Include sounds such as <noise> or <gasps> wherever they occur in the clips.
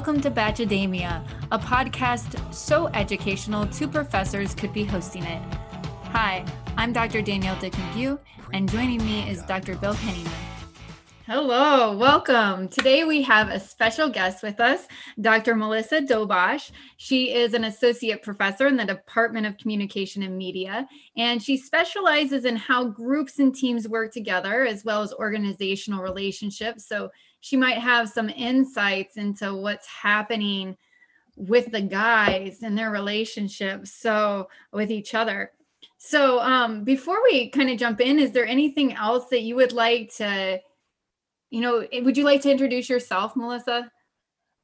Welcome to Batchademia, a podcast so educational two professors could be hosting it. Hi, I'm Dr. Danielle Dick and joining me is Dr. Bill Henneman. Hello, welcome. Today we have a special guest with us, Dr. Melissa Dobosh. She is an associate professor in the Department of Communication and Media, and she specializes in how groups and teams work together as well as organizational relationships. So she might have some insights into what's happening with the guys and their relationships so with each other. So um before we kind of jump in is there anything else that you would like to you know would you like to introduce yourself melissa?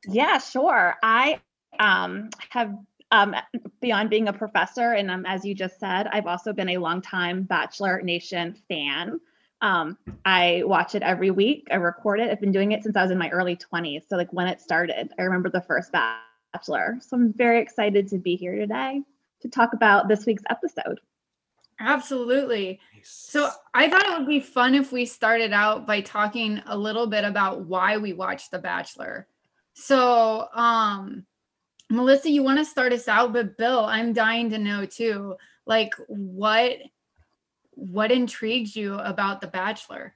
Yeah sure. I um have um beyond being a professor and um, as you just said i've also been a long time bachelor nation fan um, I watch it every week. I record it. I've been doing it since I was in my early 20s. So, like when it started, I remember the first Bachelor. So, I'm very excited to be here today to talk about this week's episode. Absolutely. So, I thought it would be fun if we started out by talking a little bit about why we watch The Bachelor. So, um, Melissa, you want to start us out, but Bill, I'm dying to know too. Like, what what intrigues you about The Bachelor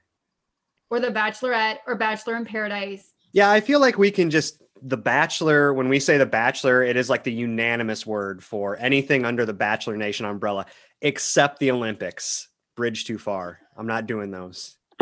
or The Bachelorette or Bachelor in Paradise? Yeah, I feel like we can just the Bachelor, when we say the Bachelor, it is like the unanimous word for anything under the Bachelor Nation umbrella, except the Olympics. Bridge too far. I'm not doing those. <laughs>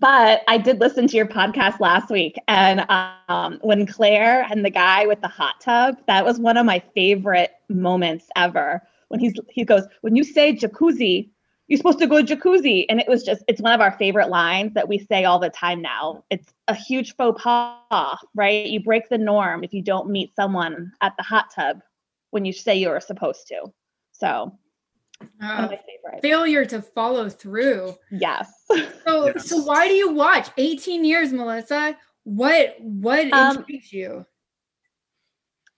but I did listen to your podcast last week, and um, when Claire and the guy with the hot tub, that was one of my favorite moments ever when he's he goes, when you say jacuzzi, you're supposed to go jacuzzi. And it was just, it's one of our favorite lines that we say all the time now. It's a huge faux pas, right? You break the norm if you don't meet someone at the hot tub when you say you're supposed to. So uh, failure to follow through. Yes. So yes. so why do you watch 18 years, Melissa? What what um, intrigues you?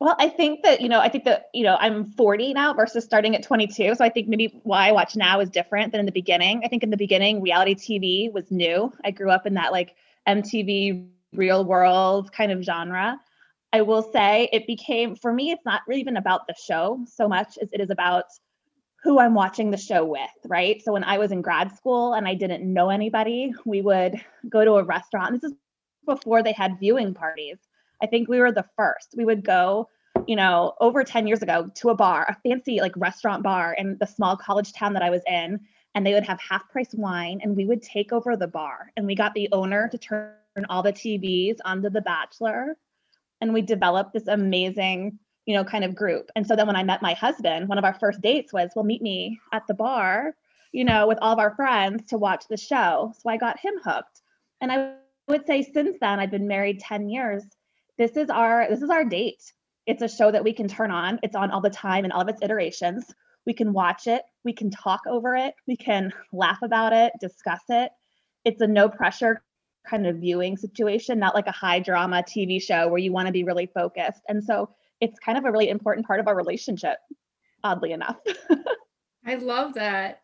Well, I think that, you know, I think that, you know, I'm 40 now versus starting at 22. So I think maybe why I watch now is different than in the beginning. I think in the beginning, reality TV was new. I grew up in that like MTV real world kind of genre. I will say it became, for me, it's not really even about the show so much as it is about who I'm watching the show with, right? So when I was in grad school and I didn't know anybody, we would go to a restaurant. This is before they had viewing parties I think we were the first. We would go, you know, over 10 years ago to a bar, a fancy like restaurant bar in the small college town that I was in, and they would have half price wine and we would take over the bar. And we got the owner to turn all the TVs onto The Bachelor. And we developed this amazing, you know, kind of group. And so then when I met my husband, one of our first dates was, well, meet me at the bar, you know, with all of our friends to watch the show. So I got him hooked. And I would say since then, I've been married 10 years this is our this is our date. It's a show that we can turn on. It's on all the time in all of its iterations. We can watch it. We can talk over it. We can <laughs> laugh about it discuss it. It's a no pressure kind of viewing situation not like a high drama tv show where you want to be really focused. And so it's kind of a really important part of our relationship oddly enough. <laughs> I love that.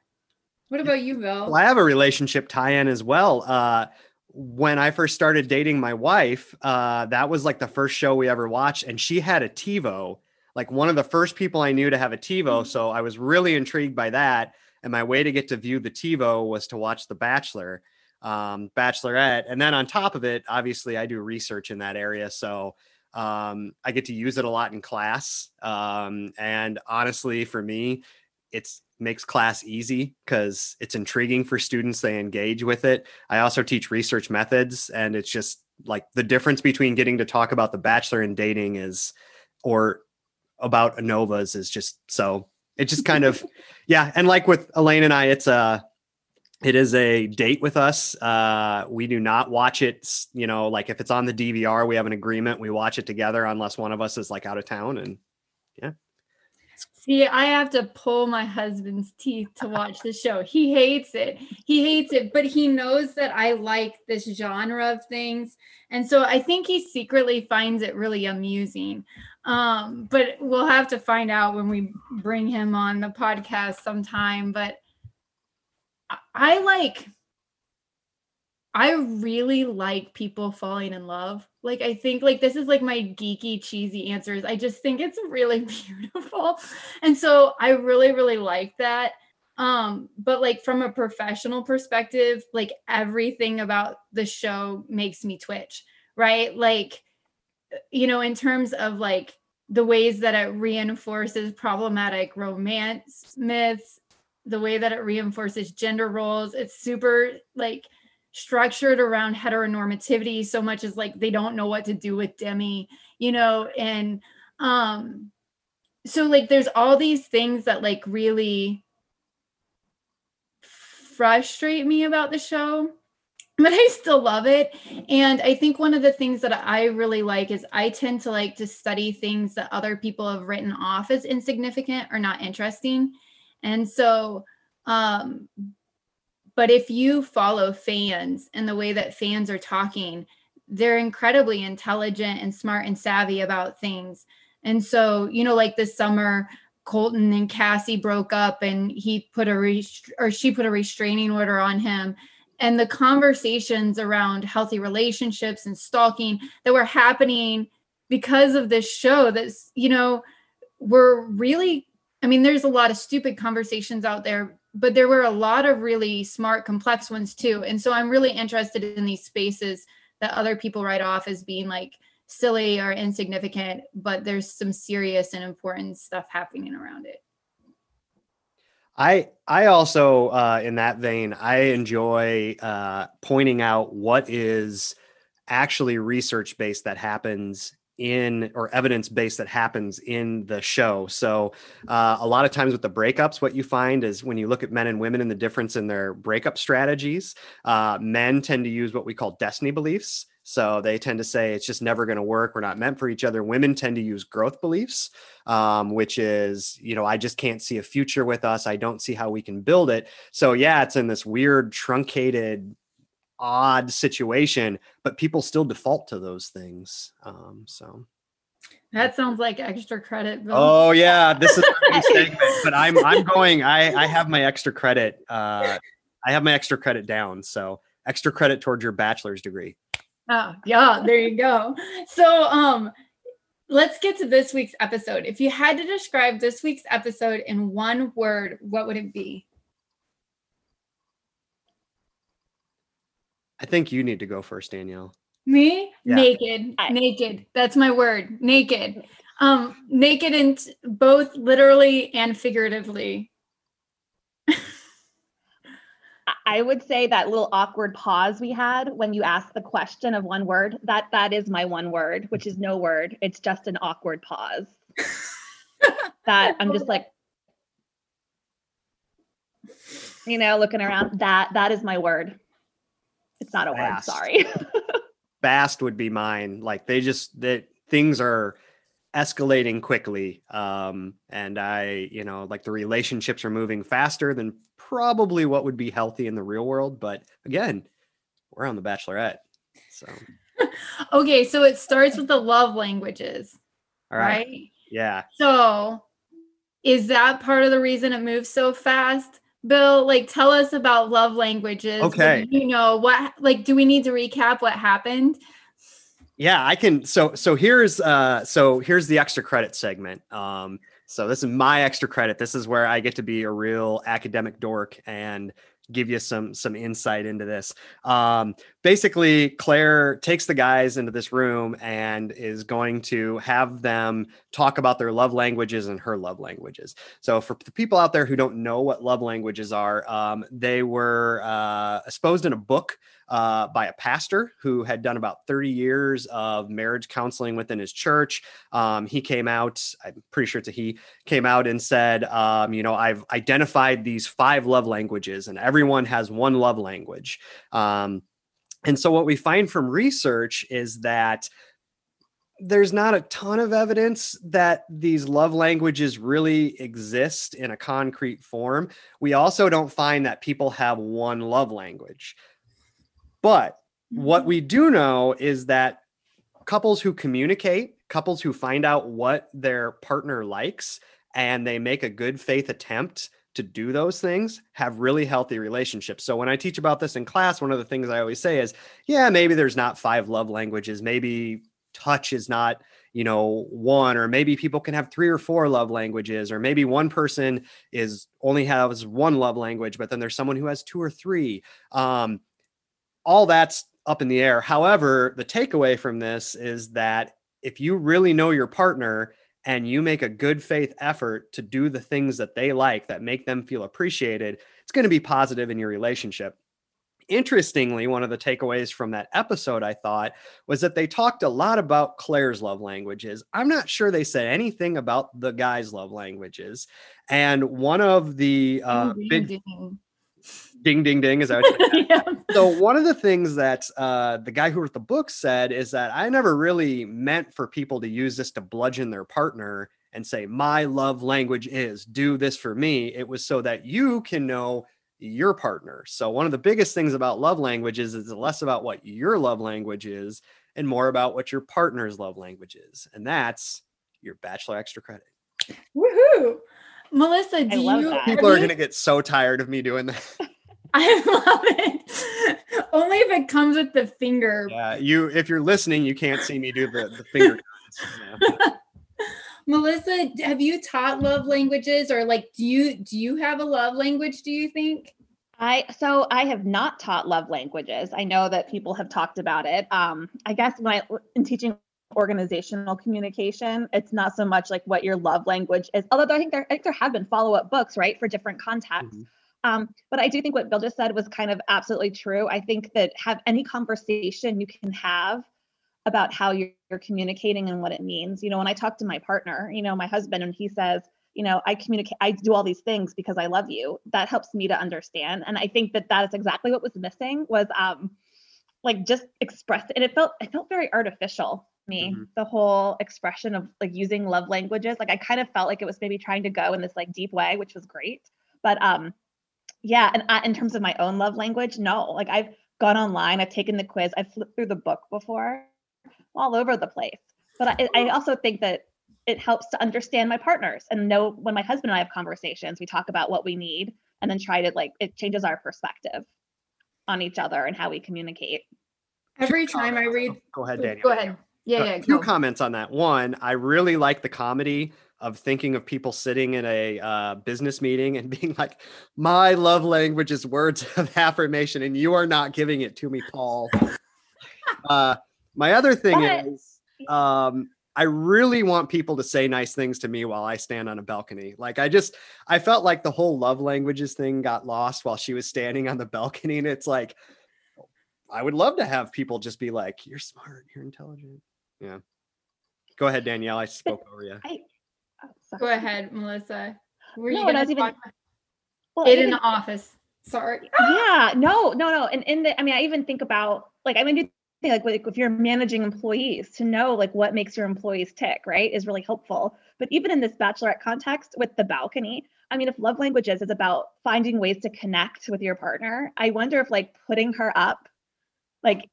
What about you bill? Well i have a relationship tie-in as well. Uh when I first started dating my wife, uh, that was like the first show we ever watched, and she had a TiVo, like one of the first people I knew to have a TiVo. Mm-hmm. So I was really intrigued by that. And my way to get to view the TiVo was to watch The Bachelor, um, Bachelorette, and then on top of it, obviously I do research in that area, so um, I get to use it a lot in class. Um, and honestly, for me, it's makes class easy because it's intriguing for students they engage with it. I also teach research methods and it's just like the difference between getting to talk about the bachelor and dating is or about ANOVAs is just so it just kind of <laughs> yeah and like with elaine and i it's a it is a date with us. Uh we do not watch it you know like if it's on the dvr we have an agreement we watch it together unless one of us is like out of town and yeah See, I have to pull my husband's teeth to watch the show. He hates it. He hates it, but he knows that I like this genre of things. And so I think he secretly finds it really amusing. Um, but we'll have to find out when we bring him on the podcast sometime. But I like I really like people falling in love. Like I think like this is like my geeky cheesy answers. I just think it's really <laughs> beautiful. And so I really really like that. Um but like from a professional perspective, like everything about the show makes me twitch, right? Like you know, in terms of like the ways that it reinforces problematic romance myths, the way that it reinforces gender roles, it's super like structured around heteronormativity so much as like they don't know what to do with Demi, you know, and um so like there's all these things that like really frustrate me about the show but I still love it. And I think one of the things that I really like is I tend to like to study things that other people have written off as insignificant or not interesting. And so um but if you follow fans and the way that fans are talking, they're incredibly intelligent and smart and savvy about things. And so, you know, like this summer, Colton and Cassie broke up and he put a rest- or she put a restraining order on him. And the conversations around healthy relationships and stalking that were happening because of this show that's, you know, were really, I mean, there's a lot of stupid conversations out there but there were a lot of really smart, complex ones too. And so I'm really interested in these spaces that other people write off as being like silly or insignificant, but there's some serious and important stuff happening around it. I I also uh, in that vein I enjoy uh, pointing out what is actually research based that happens in or evidence base that happens in the show. So uh, a lot of times with the breakups, what you find is when you look at men and women and the difference in their breakup strategies, uh, men tend to use what we call destiny beliefs. So they tend to say it's just never going to work. We're not meant for each other. Women tend to use growth beliefs, um, which is, you know, I just can't see a future with us. I don't see how we can build it. So yeah, it's in this weird truncated odd situation, but people still default to those things. Um, so that sounds like extra credit. Bill. Oh yeah, this is <laughs> segment, but I'm I'm going. I I have my extra credit. Uh, I have my extra credit down. So extra credit towards your bachelor's degree. Oh yeah, there you go. So um, let's get to this week's episode. If you had to describe this week's episode in one word, what would it be? I think you need to go first, Danielle. Me? Yeah. Naked. I, naked. That's my word. Naked. Um, naked in t- both literally and figuratively. I would say that little awkward pause we had when you asked the question of one word, that that is my one word, which is no word. It's just an awkward pause. <laughs> that I'm just like you know, looking around. That that is my word. It's not a Fast. word. Sorry. <laughs> Fast would be mine. Like they just that things are escalating quickly um and i you know like the relationships are moving faster than probably what would be healthy in the real world but again we're on the bachelorette so <laughs> okay so it starts with the love languages all right. right yeah so is that part of the reason it moves so fast Bill, like tell us about love languages. Okay. You know what like do we need to recap what happened? Yeah, I can so so here's uh so here's the extra credit segment. Um so this is my extra credit. This is where I get to be a real academic dork and give you some some insight into this. Um, basically, Clare takes the guys into this room and is going to have them talk about their love languages and her love languages. So, for the people out there who don't know what love languages are, um, they were uh, exposed in a book uh, by a pastor who had done about 30 years of marriage counseling within his church. Um, he came out, I'm pretty sure it's a he, came out and said, um, you know, I've identified these five love languages, and everyone has one love language. Um, and so, what we find from research is that there's not a ton of evidence that these love languages really exist in a concrete form. We also don't find that people have one love language. But what mm-hmm. we do know is that couples who communicate, couples who find out what their partner likes, and they make a good faith attempt to do those things have really healthy relationships. So when I teach about this in class, one of the things I always say is, yeah, maybe there's not five love languages. Maybe touch is not, you know, one, or maybe people can have three or four love languages, or maybe one person is only has one love language, but then there's someone who has two or three. Um, all that's up in the air. However, the takeaway from this is that if you really know your partner and you make a good faith effort to do the things that they like that make them feel appreciated, it's going to be positive in your relationship. Interestingly, one of the takeaways from that episode I thought was that they talked a lot about Clare's love languages. I'm not sure they said anything about the guy's love languages. And one of the uh, big ding ding ding is that <laughs> yeah. so one of the things that uh, the guy who wrote the book said is that i never really meant for people to use this to bludgeon their partner and say my love language is do this for me. It was so that you can know your partner. So one of the biggest things about love languages is less about what your love language is and more about what your partner's love language is. And that's your bachelor extra credit. Woohoo melissa do you people are going to get so tired of me doing that <laughs> <laughs> I love it. Only if it comes with the finger. Yeah, you if you're listening, you can't see me do the, the finger. <laughs> Melissa, have you taught love languages or like do you do you have a love language, do you think? I so I have not taught love languages. I know that people have talked about it. Um, I guess when I in teaching organizational communication, it's not so much like what your love language is. Although I think there I think there have been follow-up books, right, for different contexts. Mm-hmm um, but I do think what Bill just said was kind of absolutely true. I think that have any conversation you can have about how you're, you're communicating and what it means. You know, when I talk to my partner, you know, my husband, and he says, you know, I communicate, I do all these things because I love you. That helps me to understand. And I think that that is exactly what was missing was um, like just express and it felt it felt very artificial me mm-hmm. the whole expression of like using love languages. Like i kind of felt like it was maybe trying to go in this like deep way which was great. But um yeah and I, in terms of my own love language no. Like i've gone online i've taken the quiz i've flipped through the book before all over the place. But I, I also think that it helps to understand my partners and know when my husband and i have conversations we talk about what we need and then try to like it changes our perspective on each other and how we communicate. Every time i read go ahead Danielle. go ahead yeah, yeah. Two go. comments on that. One, I really like the comedy of thinking of people sitting in a uh, business meeting and <laughs> being like, "My love language is words <laughs> of affirmation, and you are not giving it to me, Paul." uh, my other thing but, is, um, I really want people to say nice things to me while I stand on a balcony. Like I just, I felt like the whole love languages thing got lost while she was standing on the balcony, and it's like. I would love to have people just be like, "You're smart, you're intelligent." Yeah. Go ahead, Danielle. I spoke over you. I, Oh, Go ahead, Melissa. Were no, you going to even, well, it in the office? Sorry. Yeah, no, no, no. And in the, I mean, I even think about like, I mean, think like if you're managing employees to know like what makes your employees tick, right, is really helpful. But even in this bachelorette context with the balcony, I mean, if love languages is about finding ways to connect with your partner, I wonder if like putting her up, like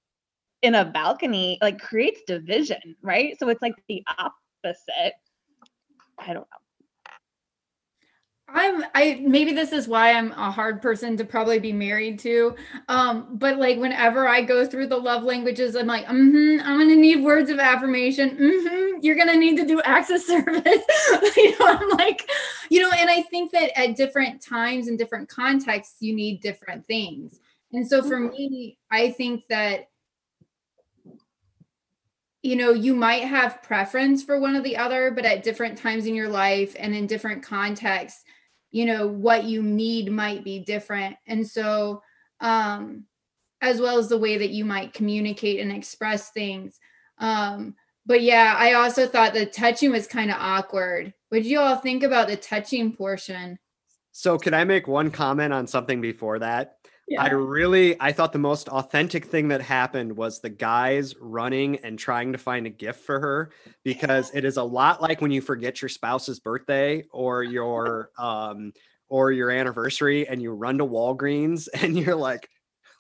in a balcony, like creates division, right? So it's like the opposite I don't know. I'm I maybe this is why I'm a hard person to probably be married to. Um, but like whenever I go through the love languages, I'm like, mm-hmm, I'm gonna need words of affirmation. Mm-hmm, you're gonna need to do access <laughs> service. <laughs> you know, I'm like, you know, and I think that at different times and different contexts, you need different things. And so for mm-hmm. me, I think that you know, you might have preference for one or the other, but at different times in your life and in different contexts, you know, what you need might be different. And so, um, as well as the way that you might communicate and express things. Um, but yeah, I also thought the touching was kind of awkward. What did you all think about the touching portion? So, can I make one comment on something before that? Yeah. I really I thought the most authentic thing that happened was the guys running and trying to find a gift for her because it is a lot like when you forget your spouse's birthday or your <laughs> um or your anniversary and you run to Walgreens <laughs> and you're like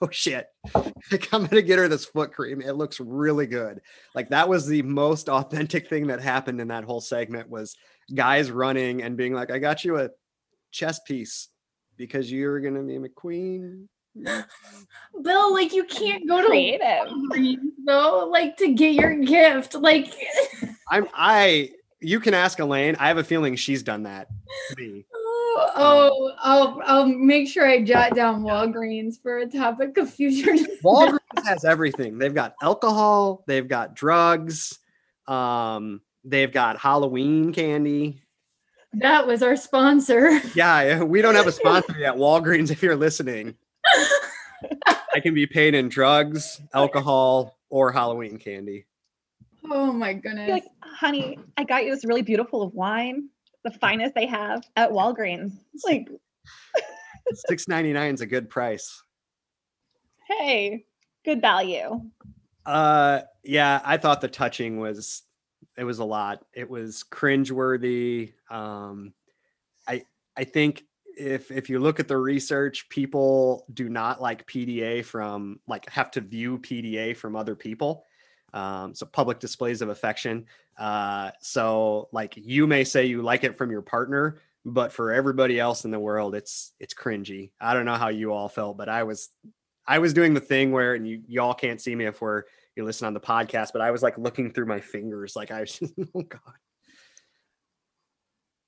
oh shit i'm gonna get her this foot cream it looks really good like that was the most authentic thing that happened in that whole segment was guys running and being like i got you a chess piece because you're gonna be McQueen. <laughs> Bill, like you can't go to Creative. Walgreens, though, like to get your gift. Like <laughs> I'm I you can ask Elaine. I have a feeling she's done that to me. oh, <laughs> oh, I'll I'll make sure I jot down Walgreens for a topic of future. Walgreens has everything. They've got alcohol, they've got drugs, um, they've got Halloween candy. That was our sponsor. Yeah, we don't have a <laughs> sponsor yet. Walgreens, if you're listening, I can be paid in drugs, alcohol, or Halloween candy. Oh my goodness. like, honey, I got you this really beautiful of wine, the finest they have at Walgreens. It's like, <laughs> Six ninety nine is a good price. hey, good value. Uh, yeah, I thought the touching was it was a lot. It was cringeworthy. Um, I I think if if you look at the research, people do not like PDA from like have to view PDA from other people. Um, so public displays of affection. Uh, so like you may say you like it from your partner, but for everybody else in the world, it's it's cringy. I don't know how you all felt, but I was I was doing the thing where, and you y'all can't see me if we're you listen on the podcast, but I was like looking through my fingers, like I was, <laughs> oh god,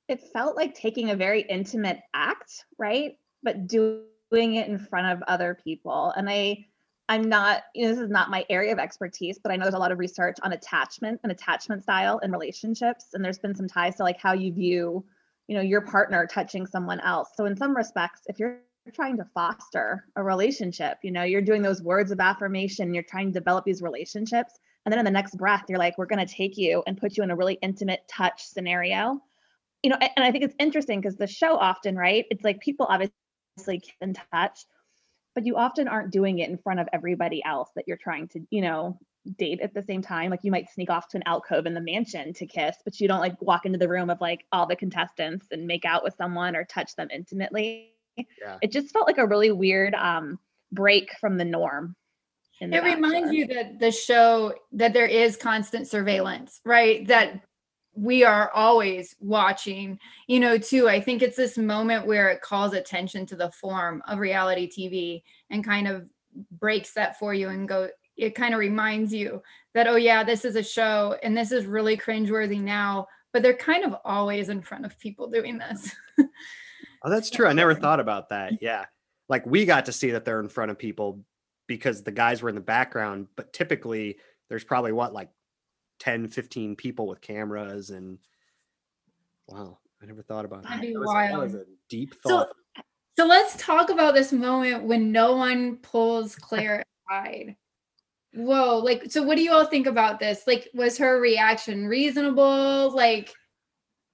It felt like taking a very intimate act, right? But doing it in front of other people. And I, I'm not, you know, this is not my area of expertise, but I know there's a lot of research on attachment and attachment style in relationships. And there's been some ties to like how you view, you know, your partner touching someone else. So in some respects, if you're trying to foster a relationship, you know, you're doing those words of affirmation, you're trying to develop these relationships. And then in the next breath, you're like, we're going to take you and put you in a really intimate touch scenario. You know, and I think it's interesting because the show often, right? It's like people obviously can touch, but you often aren't doing it in front of everybody else that you're trying to, you know, date at the same time. Like you might sneak off to an alcove in the mansion to kiss, but you don't like walk into the room of like all the contestants and make out with someone or touch them intimately. Yeah. It just felt like a really weird um break from the norm. in The it reminds you that the show that there is constant surveillance right that we are always watching you know too i think it's this moment where it calls attention to the form of reality tv and kind of breaks that for you and go it kind of reminds you that oh yeah this is a show and this is really cringeworthy now but they're kind of always in front of people doing this <laughs> Oh, that's true. I never thought about that. Yeah. Like we got to see that they're in front of people because the guys were in the background, but typically there's probably what, like 10, 15 people with cameras and wow, I never thought about that. That'd be That was, that was a deep So- thought. so let's talk about this moment when no one pulls clare aside whoa like so what do you all think about this like was her reaction reasonable like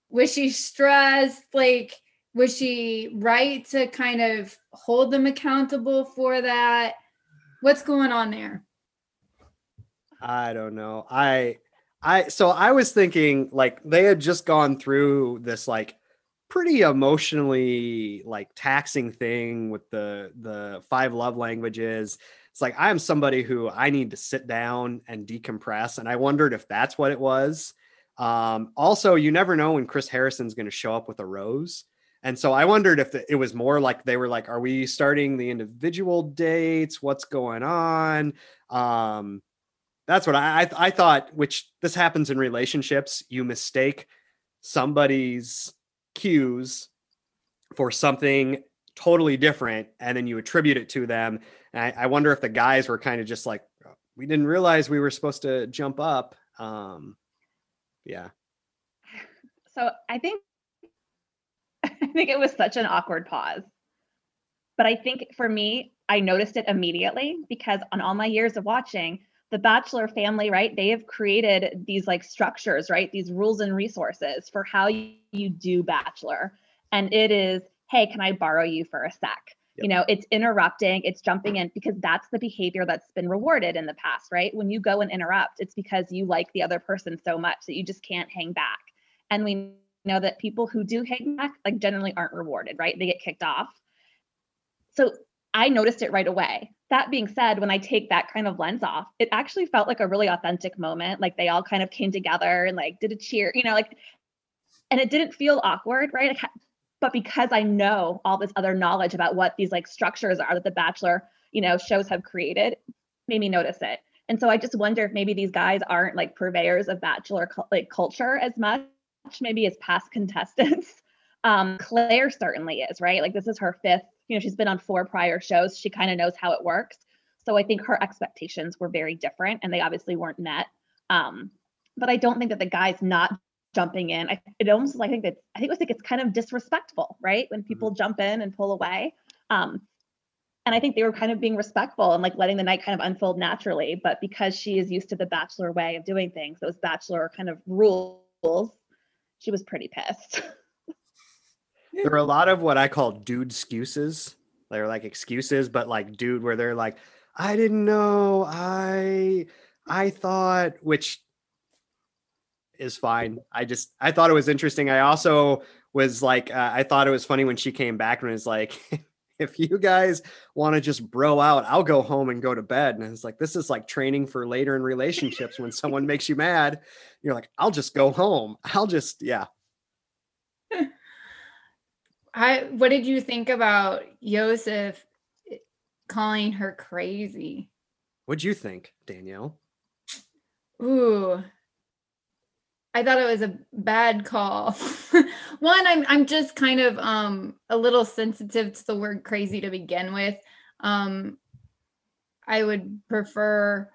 was she stressed like was she right to kind of hold them accountable for that what's going on there I don't know. I I so I was thinking like they had just gone through this like pretty emotionally like taxing thing with the the five love languages. It's like I'm somebody who I need to sit down and decompress and I wondered if that's what it was. Um also you never know when Chris Harrison's going to show up with a rose. And so I wondered if it was more like they were like are we starting the individual dates? What's going on? Um that's what I, I I thought. Which this happens in relationships. You mistake somebody's cues for something totally different, and then you attribute it to them. And I, I wonder if the guys were kind of just like, we didn't realize we were supposed to jump up. Um, yeah, So I think <laughs> I think it was such an awkward pause. But I think for me, I noticed it immediately because on all my years of watching, the Bachelor family, right? They have created these like structures, right? These rules and resources for how you, you do Bachelor. And it is, hey, can I borrow you for a sec? You know, it's interrupting, it's jumping in because that's the behavior that's been rewarded in the past, right? When you go and interrupt, it's because you like the other person so much that you just can't hang back. And we know that people who do hang back like generally aren't rewarded, right? They get kicked off. So I noticed it right away. That being said, when I take that kind of lens off, it actually felt like a really authentic moment. Like they all kind of came together and like did a cheer, you know, like, and it didn't feel awkward, right? But because I know all this other knowledge about what these like structures are that the Bachelor, you know, shows have created, made me notice it. And so I just wonder if maybe these guys aren't like purveyors of Bachelor like culture as much, maybe as past <laughs> contestants. Um, Clare certainly is, right? Like this is her fifth, you know, she's been on four prior shows. She kind of knows how it works. So I think her expectations were very different and they obviously weren't met. Um, but I don't think that the guys not jumping in, I, it almost like I think that I think it was like it's kind of disrespectful, right? When people mm-hmm. jump in and pull away. Um, and I think they were kind of being respectful and like letting the night kind of unfold naturally. But because she is used to the bachelor way of doing things, those bachelor kind of rules, she was pretty pissed. <laughs> there are a lot of what I call dude excuses. They're like excuses, but like dude, where they're like, I didn't know. I I thought, which is fine. I just I thought it was interesting. I also was like, uh, I thought it was funny when she came back and was like, <laughs> if you guys want to just bro out, I'll go home and go to bed. And it's like, this is like training for later in relationships when someone makes you mad. You're like, I'll just go home. I'll just, yeah. I, what did you think about Yosef eh, calling her crazy? What'd you think, Danielle? Ooh, I thought it was a bad call. <laughs> One, I'm I'm just kind of um a little sensitive to the word crazy to begin with. Um I would prefer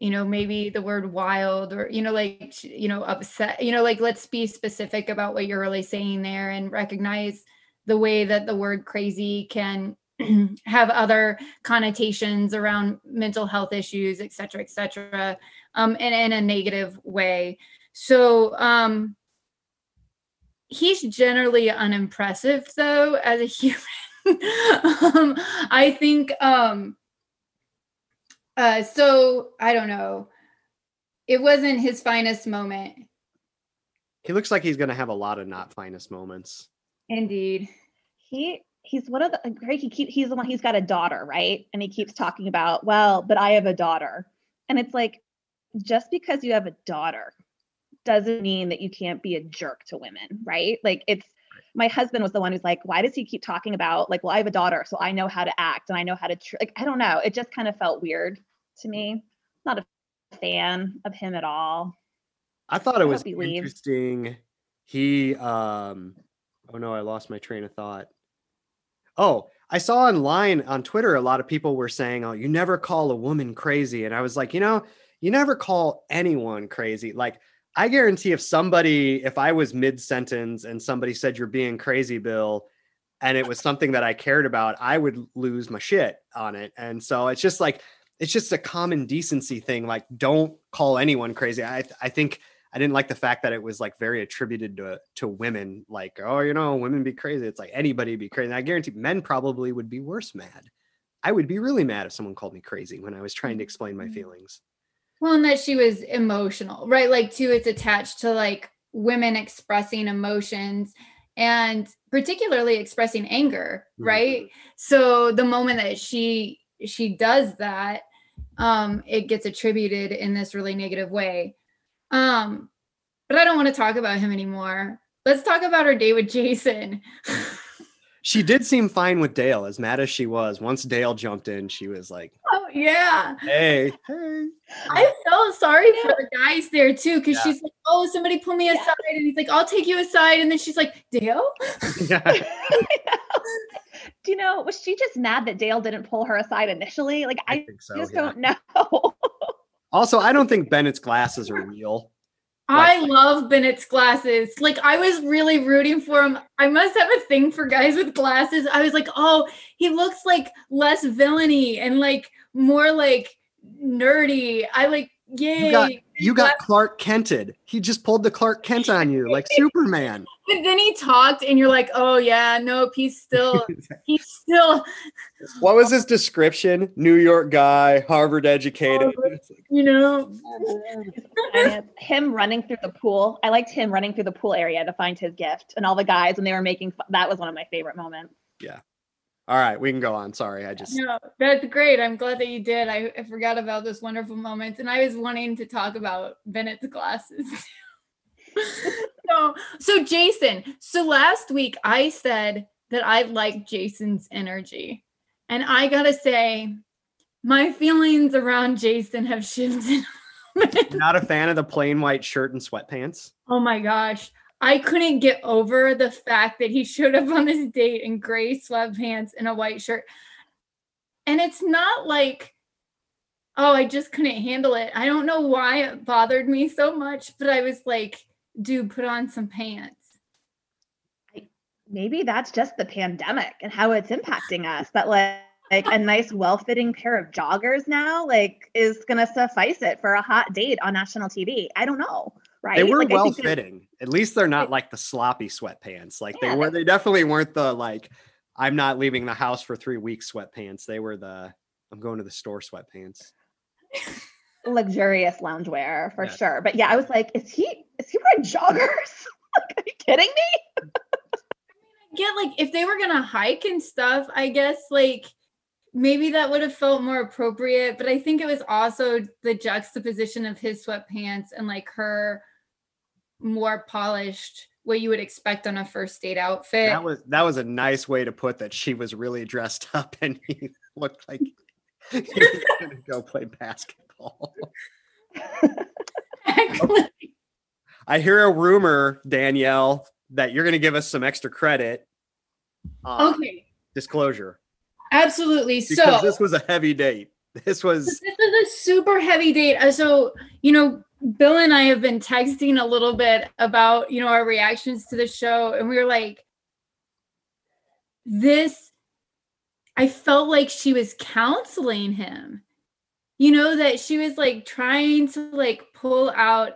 you know maybe the word wild or you know like you know upset you know like let's be specific about what you're really saying there and recognize the way that the word crazy can <clears throat> have other connotations around mental health issues et cetera et cetera um, and in a negative way so um, he's generally unimpressive though as a human. <laughs> um, I think um, uh, so I don't know. It wasn't his finest moment. He looks like he's going to have a lot of not finest moments. Indeed. He he's one of the great he keep he's the one he's got a daughter, right? And he keeps talking about, well, but I have a daughter. And it's like just because you have a daughter doesn't mean that you can't be a jerk to women, right? Like it's my husband was the one who's like, why does he keep talking about like, well, I have a daughter, so I know how to act and I know how to tr-. like I don't know. It just kind of felt weird to me. Not a fan of him at all. I thought it was he interesting. He um oh no, I lost my train of thought. Oh, I saw online on Twitter a lot of people were saying, "Oh, you never call a woman crazy." And I was like, you know, you never call anyone crazy. Like I guarantee if somebody, if I was mid sentence and somebody said you're being crazy, Bill, and it was something that I cared about, I would lose my shit on it. And so it's just like, it's just a common decency thing. Like, don't call anyone crazy. I, I think I didn't like the fact that it was like very attributed to to women. Like, oh, you know, women be crazy. It's like anybody be crazy. And I guarantee men probably would be worse mad. I would be really mad if someone called me crazy when I was trying to explain my mm-hmm. feelings. Well, and that she was emotional, right? Like, too, it's attached to like women expressing emotions and particularly expressing anger, right? Mm-hmm. So the moment that she she does that, um, it gets attributed in this really negative way. Um, but I don't want to talk about him anymore. Let's talk about her day with Jason. <laughs> she did seem fine with Dale, as mad as she was. Once Dale jumped in, she was like, "Oh yeah, hey, hey. I'm so sorry for the guys there too, because yeah. she's like, "Oh, somebody pull me aside," yeah. and he's like, "I'll take you aside," and then she's like, "Dale." Yeah. <laughs> Do you know? Was she just mad that Dale didn't pull her aside initially? Like, I, I so, just yeah. don't know. <laughs> also, I don't think Bennett's glasses are real. I love Bennett's glasses. Like I was really rooting for him. I must have a thing for guys with glasses. I was like, oh, he looks like less villainy and like more like nerdy. I like, yay. You got, you got Clark Kented. He just pulled the Clark Kent on you, like <laughs> Superman. But then he talked, and you're like, oh yeah, nope, he's still, <laughs> he's still. What was his description? New York guy, Harvard educated. you know, him running through the pool. I liked him running through the pool area to find his gift, and all the guys when they were making. That was one of my favorite moments. Yeah. All right, we can go on. Sorry, I just. No, that's great. I'm glad that you did. I, I forgot about those wonderful moments, and I was wanting to talk about Bennett's glasses. <laughs> so, So Jason, so last week I said that I like Jason's energy. And I gotta say, my feelings around Jason have shifted. <laughs> Not a fan of the plain white shirt and sweatpants. Oh my gosh. I couldn't get over the fact that he showed up on this date in gray sweatpants and a white shirt. And it's not like, oh, I just couldn't handle it. I don't know why it bothered me so much, but I was like, dude, put on some pants. Maybe that's just the pandemic and how it's impacting us. That like like a nice well-fitting pair of joggers now like is gonna suffice it for a hot date on national tv i don't know right They were Like, well fitting. At least they're not like the sloppy sweatpants. Like Yeah, they were. They definitely weren't the like. I'm not leaving the house for three weeks sweatpants. They were the. I'm going to the store sweatpants. <laughs> luxurious loungewear for Yeah. sure but yeah i was like is he is he wearing joggers <laughs> like, are you kidding me <laughs> I mean, I get like if they were gonna hike and stuff, I guess like maybe that would have felt more appropriate. But I think it was also the juxtaposition of his sweatpants and like her more polished, what you would expect on a first date outfit. That was that was a nice way to put that. She was really dressed <laughs> up, and he looked like he was gonna go play basketball. <laughs> Exactly. I hear a rumor, Danielle, that you're going to give us some extra credit. okay, Disclosure, absolutely. because So this was a heavy date. This was this is a super heavy date. Uh, So, you know, Bill and I have been texting a little bit about, you know, our reactions to the show. And we were like, this, I felt like she was counseling him, you know, that she was like trying to like pull out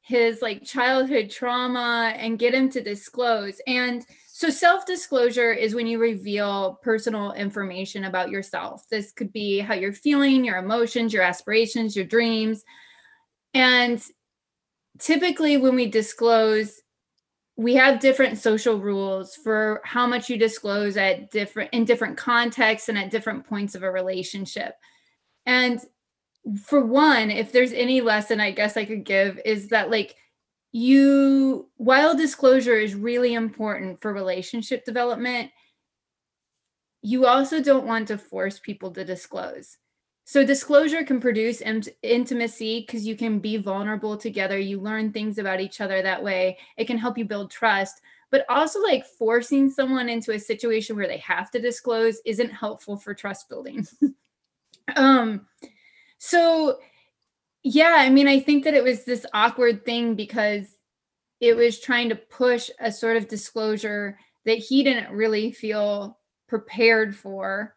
his like childhood trauma and get him to disclose. And so self disclosure is when you reveal personal information about yourself. This could be how you're feeling, your emotions, your aspirations, your dreams. And typically, when we disclose, we have different social rules for how much you disclose at different in different contexts and at different points of a relationship. And for one, if there's any lesson I guess I could give is that like you while disclosure is really important for relationship development, you also don't want to force people to disclose. So disclosure can produce int- intimacy because you can be vulnerable together. You learn things about each other that way. It can help you build trust, but also like forcing someone into a situation where they have to disclose isn't helpful for trust building. <laughs> um so yeah, I mean I think that it was this awkward thing because it was trying to push a sort of disclosure that he didn't really feel prepared for.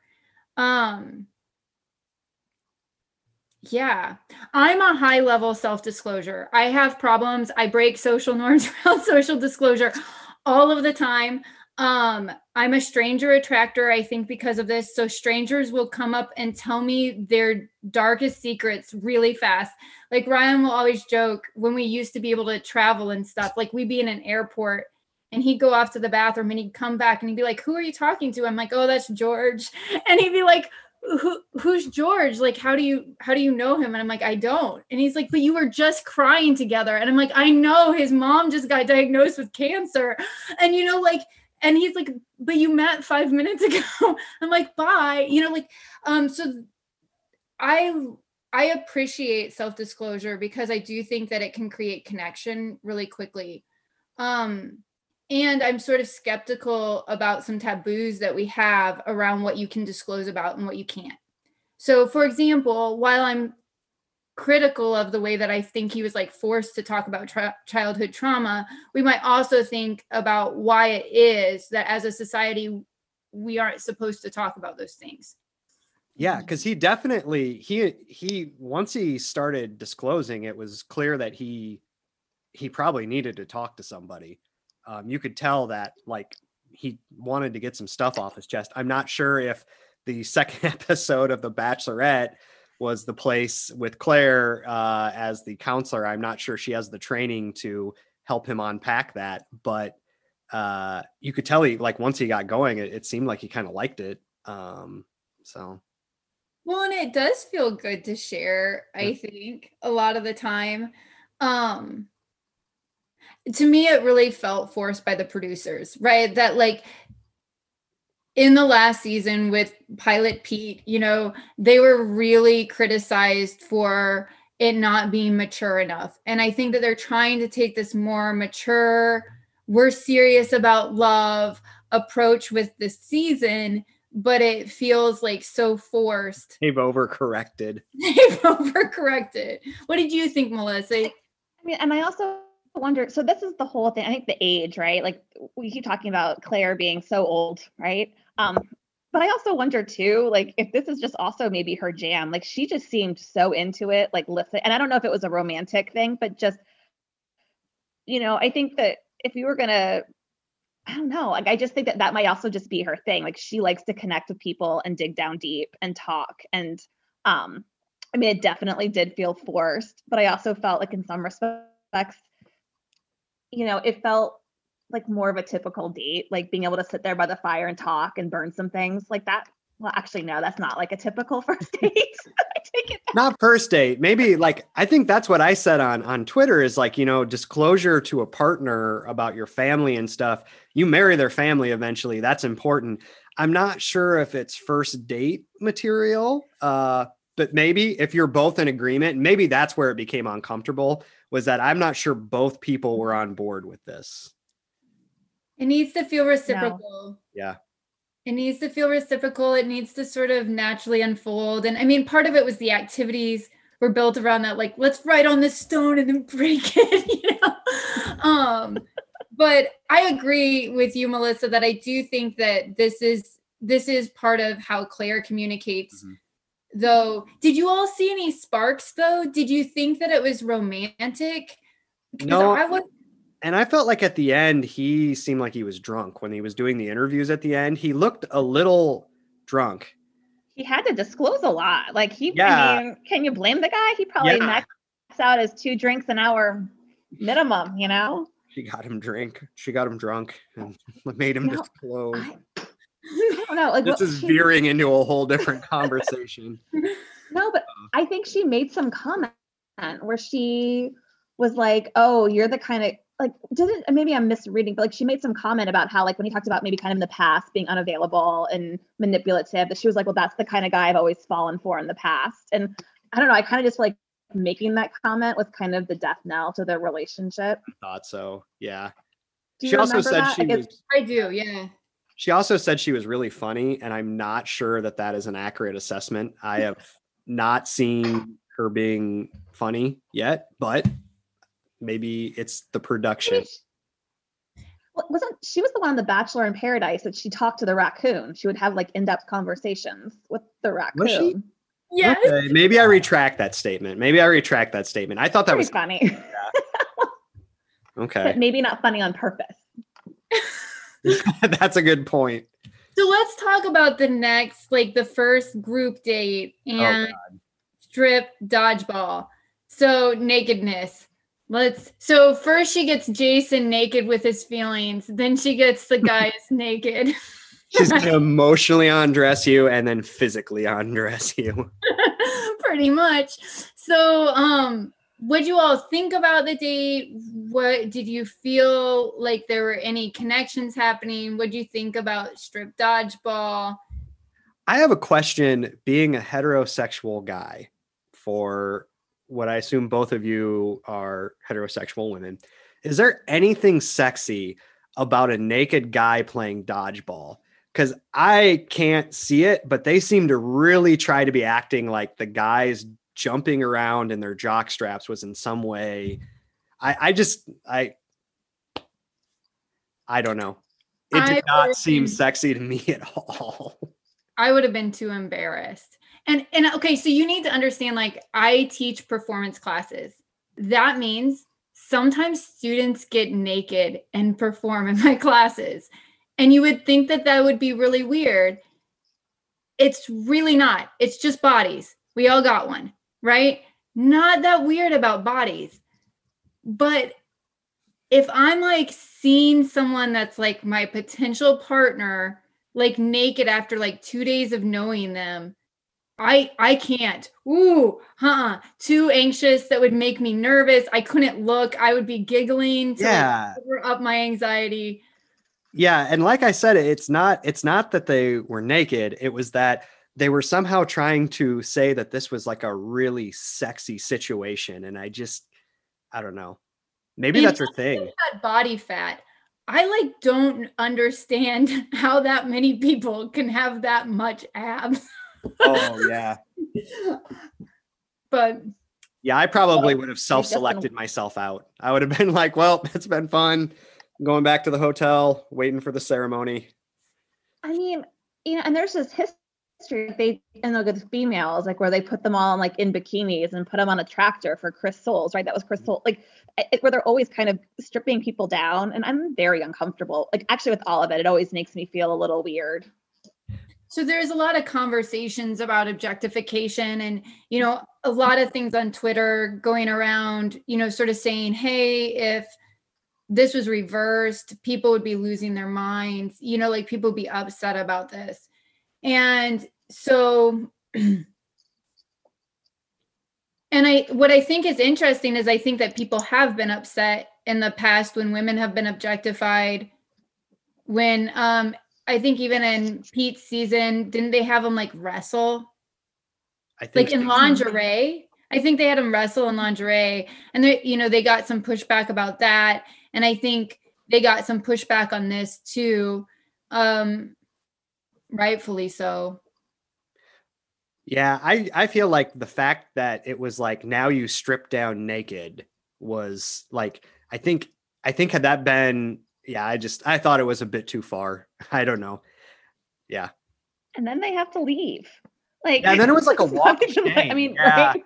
Um yeah, I'm a high level self disclosure. I have problems. I break social norms <laughs> around social disclosure all of the time. Um, I'm a stranger attractor, I think, because of this. So strangers will come up and tell me their darkest secrets really fast. Like Ryan will always joke when we used to be able to travel and stuff, like we'd be in an airport and he'd go off to the bathroom and he'd come back and he'd be like, Who are you talking to? I'm like, Oh, that's George. <laughs> And he'd be like, who who's George? Like, how do you how do you know him? And I'm like, I don't. And he's like, but you were just crying together. And I'm like, I know his mom just got diagnosed with cancer. And you know, like, and he's like, but you met five minutes ago. <laughs> I'm like, bye. You know, like, um, so I I appreciate self-disclosure because I do think that it can create connection really quickly. Um, and I'm sort of skeptical about some taboos that we have around what you can disclose about and what you can't. So, for example, while I'm critical of the way that I think he was like forced to talk about tra- childhood trauma, we might also think about why it is that as a society, we aren't supposed to talk about those things. Yeah, because he definitely he he once he started disclosing, it was clear that he he probably needed to talk to somebody. Um, you could tell that like he wanted to get some stuff off his chest. I'm not sure if the <laughs> second episode of The Bachelorette was the place with Clare uh, as the counselor. I'm not sure she has the training to help him unpack that, but uh, you could tell he like once he got going, it, it seemed like he kind of liked it. Um, so. Well, and it does feel good to share, I think, a lot of the time. Um to me it really felt forced by the producers, right? That like in the last season with Pilot Pete, you know, they were really criticized for it not being mature enough. And I think that they're trying to take this more mature, we're serious about love approach with the season, but it feels like so forced. <laughs> They've overcorrected. They've overcorrected. What did you think, Melissa? I mean, and I also wonder so this is the whole thing. I think the age, right? Like we keep talking about clare being so old, right? Um, but I also wonder too, like if this is just also maybe her jam. Like she just seemed so into it, like listen. And I don't know if it was a romantic thing, but just, you know, I think that if you were gonna, I don't know, like I just think that that might also just be her thing. Like she likes to connect with people and dig down deep and talk. And um, I mean, it definitely did feel forced, but I also felt like in some respects, you know, it felt like more of a typical date, like being able to sit there by the fire and talk and burn some things like that. Well, actually, no, that's not like a typical <laughs> first date. <laughs> I take it. Back. Not first date. Maybe like I think that's what I said on on Twitter is like you know disclosure to a partner about your family and stuff. You marry their family eventually. That's important. I'm not sure if it's first date material, uh, but maybe if you're both in agreement, maybe that's where it became uncomfortable. Was that I'm not sure both people were on board with this. It needs to feel reciprocal. No. Yeah. It needs to feel reciprocal. It needs to sort of naturally unfold. And I mean, part of it was the activities were built around that, like, let's write on this stone and then <laughs> break it, <laughs> you know. um, but I agree with you, Melissa, that I do think that this is this is part of how Clare communicates. Mm-hmm. Though, did you all see any sparks though? Did you think that it was romantic? No, I was and I felt like at the end he seemed like he was drunk when he was doing the interviews at the end. He looked a little drunk. He had to disclose a lot. Like he yeah. I mean, can you blame the guy? He probably yeah. maxed out his two drinks an hour minimum, you know? She got him drink. She got him drunk and <laughs> made him no, disclose. I, <laughs> I don't know. Like this is veering into a whole different <laughs> conversation. No, but uh, I think she made some comment where she was like, "Oh, you're the kind of like didn't maybe I'm misreading, but like she made some comment about how like when he talked about maybe kind of in the past being unavailable and manipulative, that she was like, well, that's the kind of guy I've always fallen for in the past. And I don't know, I kind of just like making that comment was kind of the death knell to their relationship. I thought so. Yeah. she also said that? she I was, I do, yeah. She also said she was really funny, and I'm not sure that that is an accurate assessment. I have not seen her being funny yet, but maybe it's the production. Well, wasn't she was the one on The Bachelor in Paradise that she talked to the raccoon? She would have like in-depth conversations with the raccoon. Yes. Okay, maybe I retract that statement. Maybe I retract that statement. I thought that Pretty was funny. Yeah. <laughs> okay. But maybe not funny on purpose. <laughs> That's a good point. So let's talk about the next, like the first group date oh, and oh strip dodgeball. So nakedness. Let's so first she gets Jason naked with his feelings, then she gets the <laughs> guys naked. She's gonna <laughs> emotionally undress you and then physically undress you. <laughs> Pretty much. So um what you all think about the date? What did you feel like there were any connections happening? What do you think about strip dodgeball? I have a question being a heterosexual guy for what I assume both of you are heterosexual women. Is there anything sexy about a naked guy playing dodgeball? Because I can't see it, but they seem to really try to be acting like the guys jumping around in their jock straps was in some way. I, I just I I don't know. It did I not seem sexy to me at all. <laughs> I would have been too embarrassed. And and okay, so you need to understand like I teach performance classes. That means sometimes students get naked and perform in <laughs> my classes. And you would think that that would be really weird. It's really not. It's just bodies. We all got one, right? Not that weird about bodies. But if I'm like seeing someone that's like my potential partner like naked after like 2 days of knowing them, I I can't. Ooh, huh? Too anxious. That would make me nervous. I couldn't look. I would be giggling to Yeah. like, cover up my anxiety. Yeah, and like I said, it's not it's not that they were naked. It was that they were somehow trying to say that this was like a really sexy situation, and I just I don't know. Maybe And that's her thing. Had body fat. I like don't understand <laughs> how that many people can have that much abs. <laughs> Oh yeah, but yeah. I probably would have self-selected myself out. I would have been <laughs> like, "Well, it's been fun." Going back to the hotel, waiting for the ceremony. I mean, you know, and there's this history they and look at the females like where they put them all like in bikinis and put them on a tractor for Chris Soules, right? That was mm-hmm. Chris Soules, like it, where they're always kind of stripping people down, and I'm very uncomfortable. Like actually, with all of it, it always makes me feel a little weird. So there's a lot of conversations about objectification and you know a lot of things on Twitter going around, you know, sort of saying, "Hey, if this was reversed, people would be losing their minds." You know, like people would be upset about this. And so <clears throat> and I what I think is interesting is I think that people have been upset in the past when women have been objectified when um I think even in Pete's season, didn't they have him like wrestle? I think Like in lingerie. I think they had him wrestle in lingerie. And they, you know, they got some pushback about that. And I think they got some pushback on this too. Um rightfully so. Yeah, I I feel like the fact that it was like now you strip down naked was like I think I think had that been yeah, I just I thought it was a bit too far. <laughs> I don't know. Yeah. And then they have to leave. Like, Yeah, and then it was like a walk of even like- I mean, yeah. right?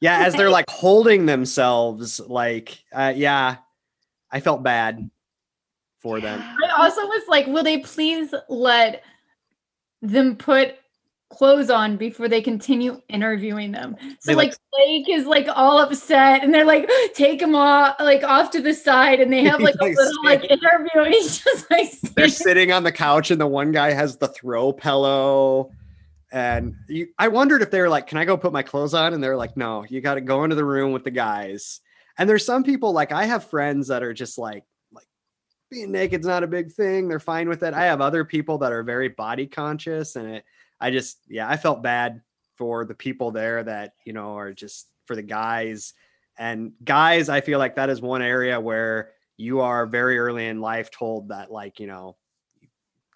Yeah, as they're <laughs> like holding themselves like uh yeah, I felt bad for them. I also was like, will they please let them put clothes on before they continue interviewing them? So like- like Blake is like all upset and they're like, <gasps> take him off like off to the side and they <laughs> have like a Like, little like interview and he's just like <laughs> They're sitting on the couch and the one guy has the throw pillow. And you, I wondered if they were like, "Can I go put my clothes on?" And they're like, "No, you got to go into the room with the guys." And there's some people like I have friends that are just like, like being naked's not a big thing. They're fine with it. I have other people that are very body conscious, and it. I just, yeah, I felt bad for the people there that you know are just for the guys and guys. I feel like that is one area where you are very early in life told that like you know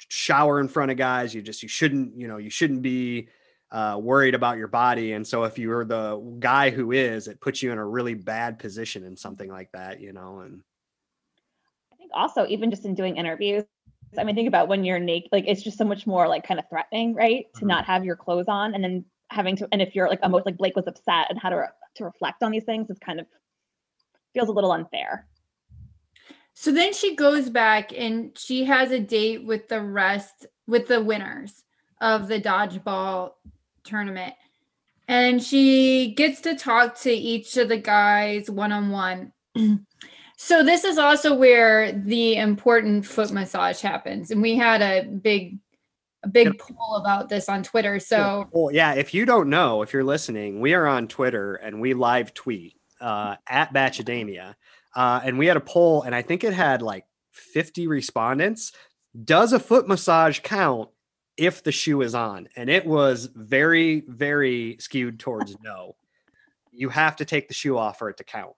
shower in front of guys you just you shouldn't you know you shouldn't be uh, worried about your body and so if you're the guy who is it puts you in a really bad position in something like that you know and I think also even just in doing interviews, I mean, think about when you're naked, like it's just so much more like kind of threatening, right? To Mhm. not have your clothes on and then having to, and if you're like almost like Blake was upset and how to re- to reflect on these things is kind of feels a little unfair. So then she goes back and she has a date with the rest with the winners of the dodgeball tournament. And she gets to talk to each of the guys one on one. So this is also where the important foot massage happens. And we had a big a big poll about this on Twitter. So well yeah if you don't know if you're listening we are on twitter and we live tweet uh, at batchademia uh, and we had a poll and i think it had like 50 respondents. Does a foot massage count if the shoe is on? And it was very very skewed towards no. You have to take the shoe off for it to count.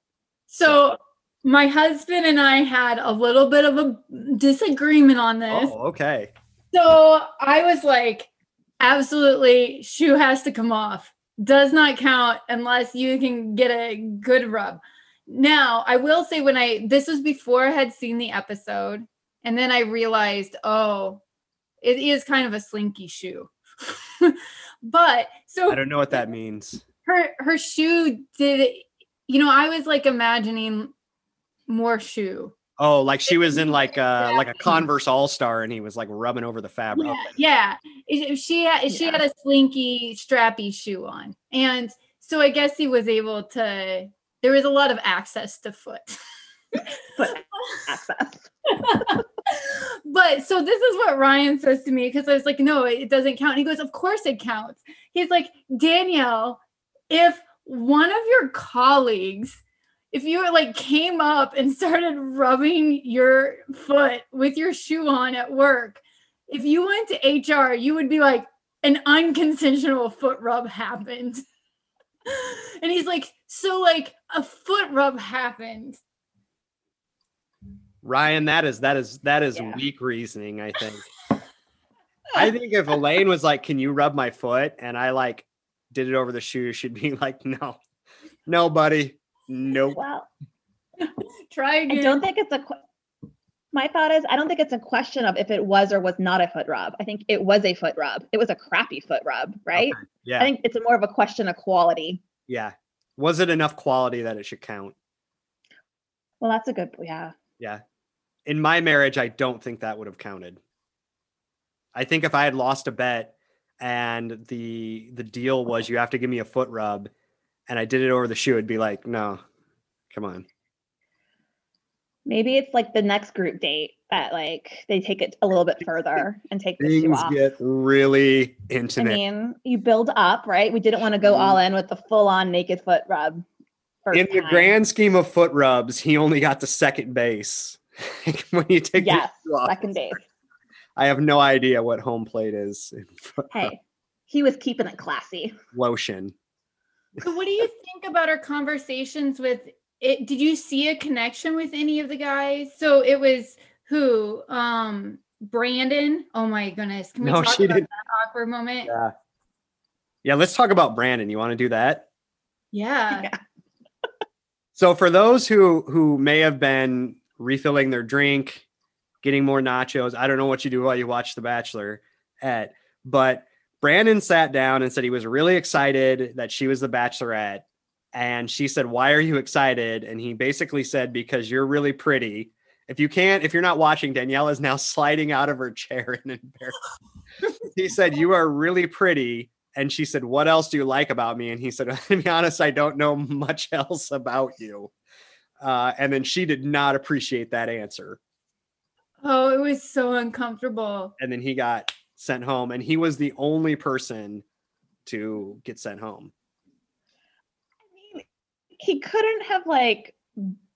So my husband and I had a little bit of a disagreement on this. oh okay So I was like, absolutely, shoe has to come off. Does not count unless you can get a good rub. Now, I will say when I this was before I had seen the episode, and then I realized, oh, it is kind of a slinky shoe. <laughs> but so i don't know what that means her her shoe did you know, I was like imagining more shoe. oh like she was in like uh like a converse all-star and he was like rubbing over the fabric Yeah, yeah. She had she Yeah. had a slinky, strappy shoe on, and so I guess he was able to. There was a lot of access to foot. foot access. <laughs> but so this is what Ryan says to me because I was like, no, it doesn't count. he goes, of course it counts. He's like, Danielle, if one of your colleagues, if you like came up and started rubbing your foot with your shoe on at work, if you went to HR, you would be like, an unconsensual foot rub happened. <laughs> and he's like, so like a foot rub happened. Ryan, that is that is that is Yeah. weak reasoning, I think. <laughs> I think if Elaine was like, Can you rub my foot? And I like did it over the shoe, she'd be like, No, no, buddy. Nope. Well, <laughs> Try I again. don't think it's a. que- My thought is, I don't think it's a question of if it was or was not a foot rub. I think it was a foot rub. It was a crappy foot rub, right? Yeah. I think it's more of a question of quality. yeah. Was it enough quality that it should count? Well, that's a good. Yeah. Yeah. In my marriage, I don't think that would have counted. I think if I had lost a bet and the the deal was you have to give me a foot rub and I did it over the shoe, it'd be like, no, come on. Maybe it's like the next group date that like they take it a little bit <laughs> further and take the shoe Things off. get really intimate. I mean, you build up, right? We didn't want to go mm-hmm. all in with the full on naked foot rub. first In the time. grand scheme of foot rubs, he only got to second base. <laughs> when you take the yes, shoe off, second base. I have no idea what home plate is. in foot rub. Hey, he was keeping it classy. Lotion. So what do you think about our conversations with it? Did you see a connection with any of the guys? So it was who? Um Brandon. Oh my goodness. Can we No, talk she about didn't. that awkward moment? Yeah. Yeah, let's talk about Brandon. You want to do that? Yeah. <laughs> Yeah. So for those who who may have been refilling their drink, getting more nachos, I don't know what you do while you watch The Bachelor at, but Brandon sat down and said he was really excited that she was the bachelorette. And she said, Why are you excited? And he basically said, Because you're really pretty. If you can't, if you're not watching, Danielle is now <laughs> sliding out of her chair in embarrassment. <laughs> he said, You are really pretty. And she said, What else do you like about me? And he said, <laughs> To be honest, I don't know much else about you. Uh, and then she did not appreciate that answer. Oh, it was so uncomfortable. And then he got sent home, and he was the only person to get sent home. I mean, he couldn't have like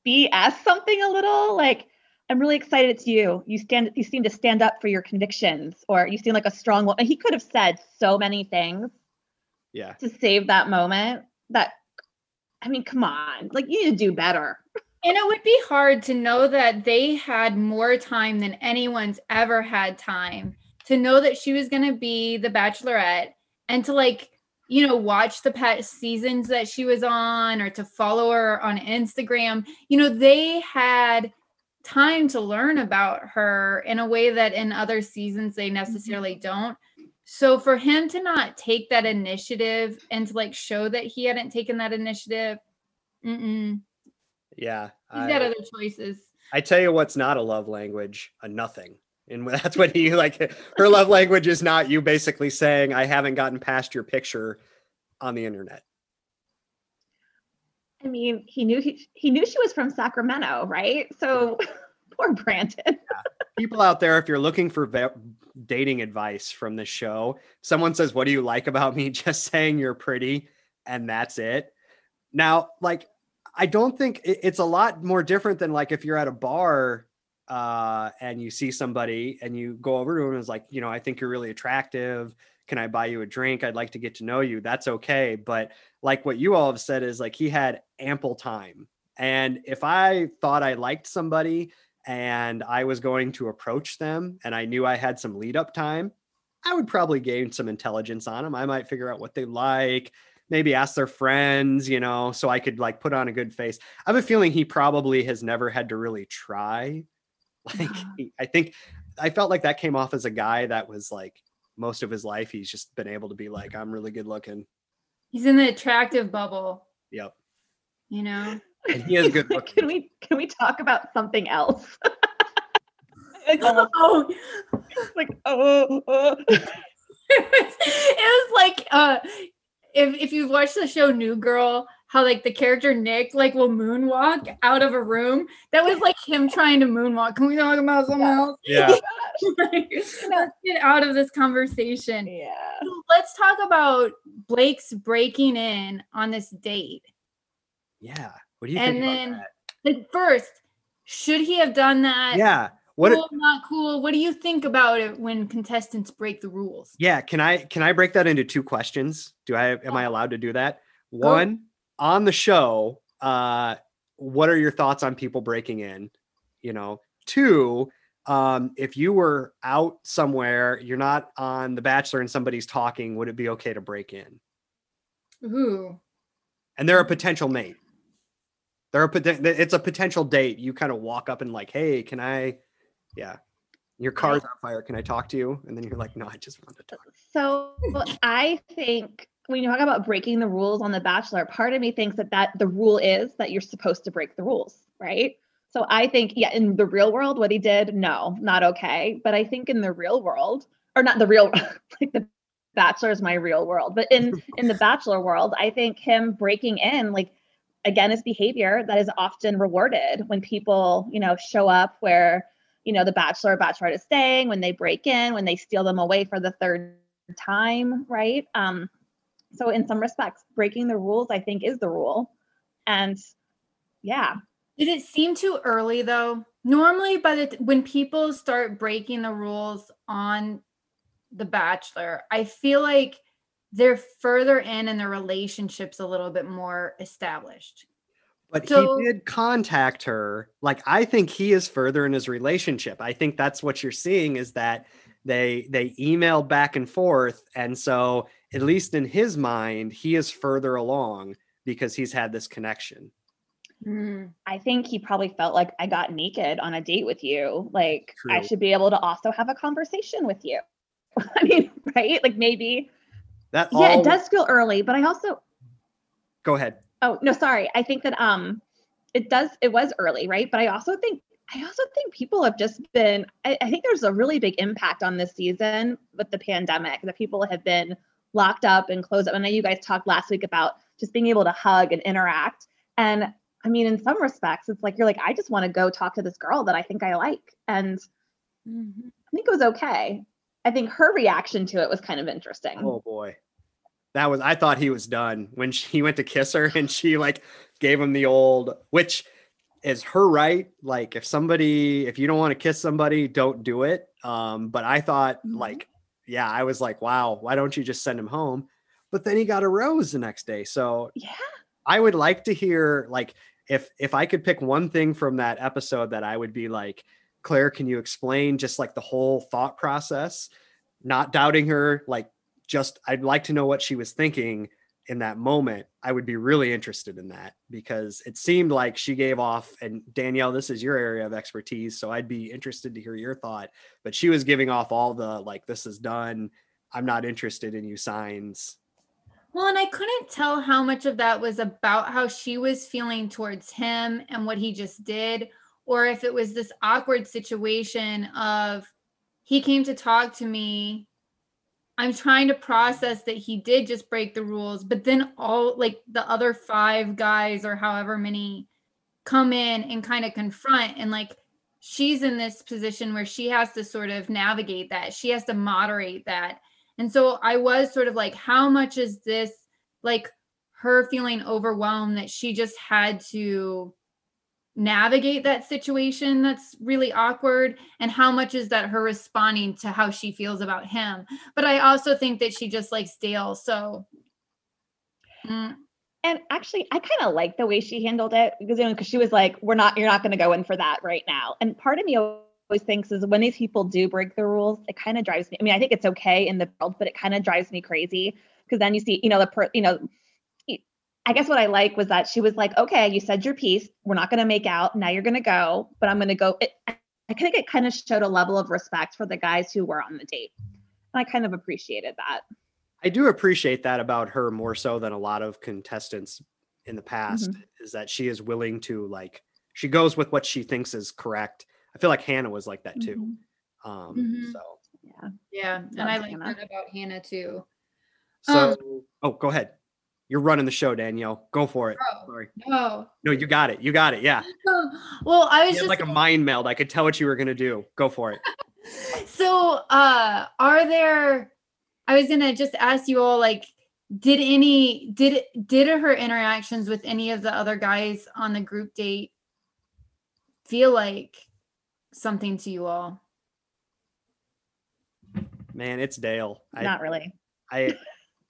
BS something a little like. I'm really excited it's you. You stand. You seem to stand up for your convictions, or you seem like a strong woman. He could have said so many things Yeah. to save that moment. That, I mean, come on. Like you need to do better. And it would be hard to know that they had more time than anyone's ever had time to know that she was going to be the bachelorette and to like, you know, watch the past seasons that she was on or to follow her on Instagram. You know, they had time to learn about her in a way that in other seasons they mm-hmm. necessarily don't. So for him to not take that initiative and to like show that he hadn't taken that initiative, mm-mm. Yeah. He's I- got other choices. I tell you what's not a love language, a nothing. And <laughs> that's what he like her love language is not you basically saying I haven't gotten past your picture on the internet. I mean, he knew he he knew she was from Sacramento, right? So <laughs> poor Brandon. People out there if you're looking for ve- dating advice from the show, someone says what do you like about me <laughs> just saying you're pretty and that's it. Now, like I don't think it- it's a lot more different than like if you're at a bar uh, and you see somebody and you go over to them and it's like, you know, I think you're really attractive. Can I buy you a drink? I'd like to get to know you. That's okay. But like what you all have said is like he had ample time. And if I thought I liked somebody and I was going to approach them and I knew I had some lead up time, I would probably gain some intelligence on them. I might figure out what they like, maybe ask their friends, you know, so I could like put on a good face. I have a feeling he probably has never had to really try. Like, <laughs> he, I think I felt like that came off as a guy that was like most of his life, he's just been able to be like, I'm really good looking. He's in the attractive bubble, Yep. you know. And he is good <laughs> looking. can we can we talk about something else? <laughs> Like, Oh, like oh, oh. it was, it was like uh if if you've watched the show New Girl, how like the character Nick like will moonwalk out of a room. That was like him trying to moonwalk. Can we talk about something Yeah. else? Yeah. <laughs> like, let's get out of this conversation. Yeah. Let's talk about Blake's breaking in on this date. Yeah. What do you And think then- about Like first, should he have done that? that? Yeah. What cool, not cool. What do you think about it when contestants break the rules? Yeah, can I can I break that into two questions? Do I am I uh-huh. allowed to do that? One, on the show, uh what are your thoughts on people breaking in? You know, two, um if you were out somewhere, you're not on The Bachelor and somebody's talking, would it be okay to break in? Ooh. And they're a potential mate. They're a poten- it's a potential date. You kind of walk up and like, "Hey, can I yeah. Your car's on fire. Can I talk to you?" And then you're like, "No, I just want to talk." So I think when you talk about breaking the rules on The Bachelor, part of me thinks that that the rule is that you're supposed to break the rules, right? So I think, yeah, in the real world, what he did, no, not okay. But I think in the real world, or not the real, <laughs> like the Bachelor is my real world, but in <laughs> in the Bachelor world, I think him breaking in, like again, is behavior that is often rewarded when people, you know, show up where you know the Bachelor or Bachelorette is staying, when they break in, when they steal them away for the third time, right? Um, so in some respects, breaking the rules, I think, is the rule. And yeah, Did it seem too early though? Normally, by the when people start breaking the rules on The Bachelor, I feel like they're further in and their relationships a little bit more established. But So- he did contact her. Like I think he is further in his relationship. I think that's what you're seeing is that they they email back and forth and so at least in his mind he is further along because he's had this connection. I think he probably felt like I got naked on a date with you. Like I should be able to also have a conversation with you. <laughs> I mean, right? Like maybe, That yeah, all it does feel early, but I also, go ahead. oh no, sorry. I think that um it does it was early, right? But I also think I also think people have just been I, I think there's a really big impact on this season with the pandemic that people have been locked up and closed up. I know you guys talked last week about just being able to hug and interact. And I mean, in some respects, it's like you're like, I just want to go talk to this girl that I think I like. And I think it was okay. I think her reaction to it was kind of interesting. Oh boy. That was I thought he was done when she, he went to kiss her and she like gave him the old which is her right. Like if somebody if you don't want to kiss somebody, don't do it. Um but I thought Mhm. like yeah, I was like, wow, why don't you just send him home? But then he got a rose the next day. So Yeah. I would like to hear like if if I could pick one thing from that episode that I would be like, Clare, can you explain just like the whole thought process? Not doubting her, like just I'd like to know what she was thinking in that moment. I would be really interested in that because it seemed like she gave off and Danielle, this is your area of expertise, so I'd be interested to hear your thought, but she was giving off all the like this is done, I'm not interested in you signs. Well, and I couldn't tell how much of that was about how she was feeling towards him and what he just did, or if it was this awkward situation of he came to talk to me. I'm trying to process that he did just break the rules, but then all like the other five guys or however many come in and kind of confront and like she's in this position where she has to sort of navigate that. She has to moderate that. And so I was sort of like, how much is this like her feeling overwhelmed that she just had to navigate that situation that's really awkward? And how much is that her responding to how she feels about him? But I also think that she just likes Dale. So mm, And actually, I kind of like the way she handled it because you know, because she was like, "We're not, you're not going to go in for that right now." And part of me always thinks is when these people do break the rules, it kind of drives me. I mean, I think it's okay in the world, but it kind of drives me crazy because then you see, you know, the per, you know, I guess what I like was that she was like, "Okay, you said your piece. We're not going to make out. Now you're going to go, but I'm going to go." It, I think it kind of showed a level of respect for the guys who were on the date, and I kind of appreciated that. I do appreciate that about her more so than a lot of contestants in the past is that she is willing to like she goes with what she thinks is correct. I feel like Hannah was like that too. Um Mhm. so Yeah. yeah. And Love I like Hannah. that about Hannah too. so Um, oh go ahead. You're running the show, Danielle. Go for it. Oh, Sorry. no. No, you got it. You got it. Yeah. <laughs> well, I was You just like a mind meld. I could tell what you were gonna do. Go for it. <laughs> so uh are there I was gonna just ask you all like did any did did her interactions with any of the other guys on the group date feel like something to you all? Man, it's Dale. I, Not really. I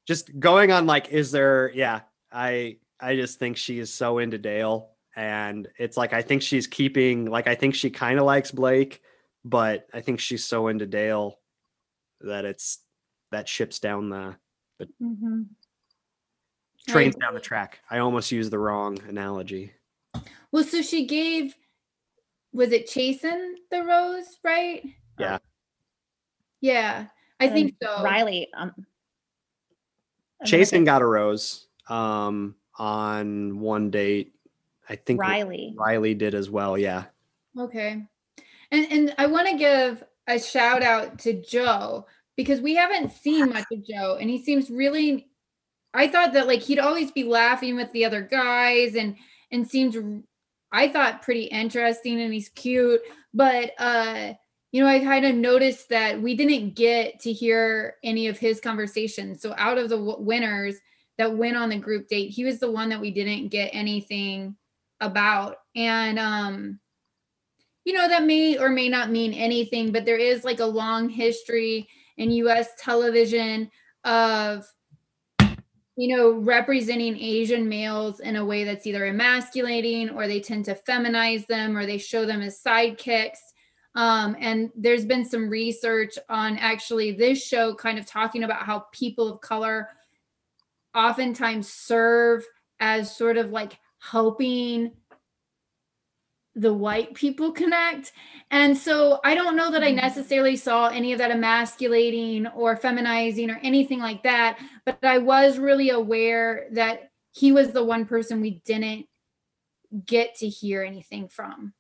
just going on like, is there? Yeah, I I just think she is so into Dale, and it's like I think she's keeping like I think she kind of likes Blake, but I think she's so into Dale that it's that ships down the Mm-hmm. trains Right. down the track. I almost used the wrong analogy. Well, so she gave was it Chasen the rose, right? Yeah. Yeah. I think so. Riley. Um, Chasen got a rose um on one date. I think Riley. Riley did as well. Yeah. Okay. And and I want to give a shout out to Joe because we haven't seen much of Joe and he seems really I thought that like he'd always be laughing with the other guys and and seems I thought pretty interesting and he's cute but uh you know I kind of noticed that we didn't get to hear any of his conversations. So out of the w- winners that went on the group date he was the one that we didn't get anything about. And um you know that may or may not mean anything but there is like a long history in US television of you know representing Asian males in a way that's either emasculating or they tend to feminize them or they show them as sidekicks um, and there's been some research on actually this show kind of talking about how people of color oftentimes serve as sort of like helping the white people connect. And so I don't know that I necessarily saw any of that emasculating or feminizing or anything like that, but I was really aware that he was the one person we didn't get to hear anything from.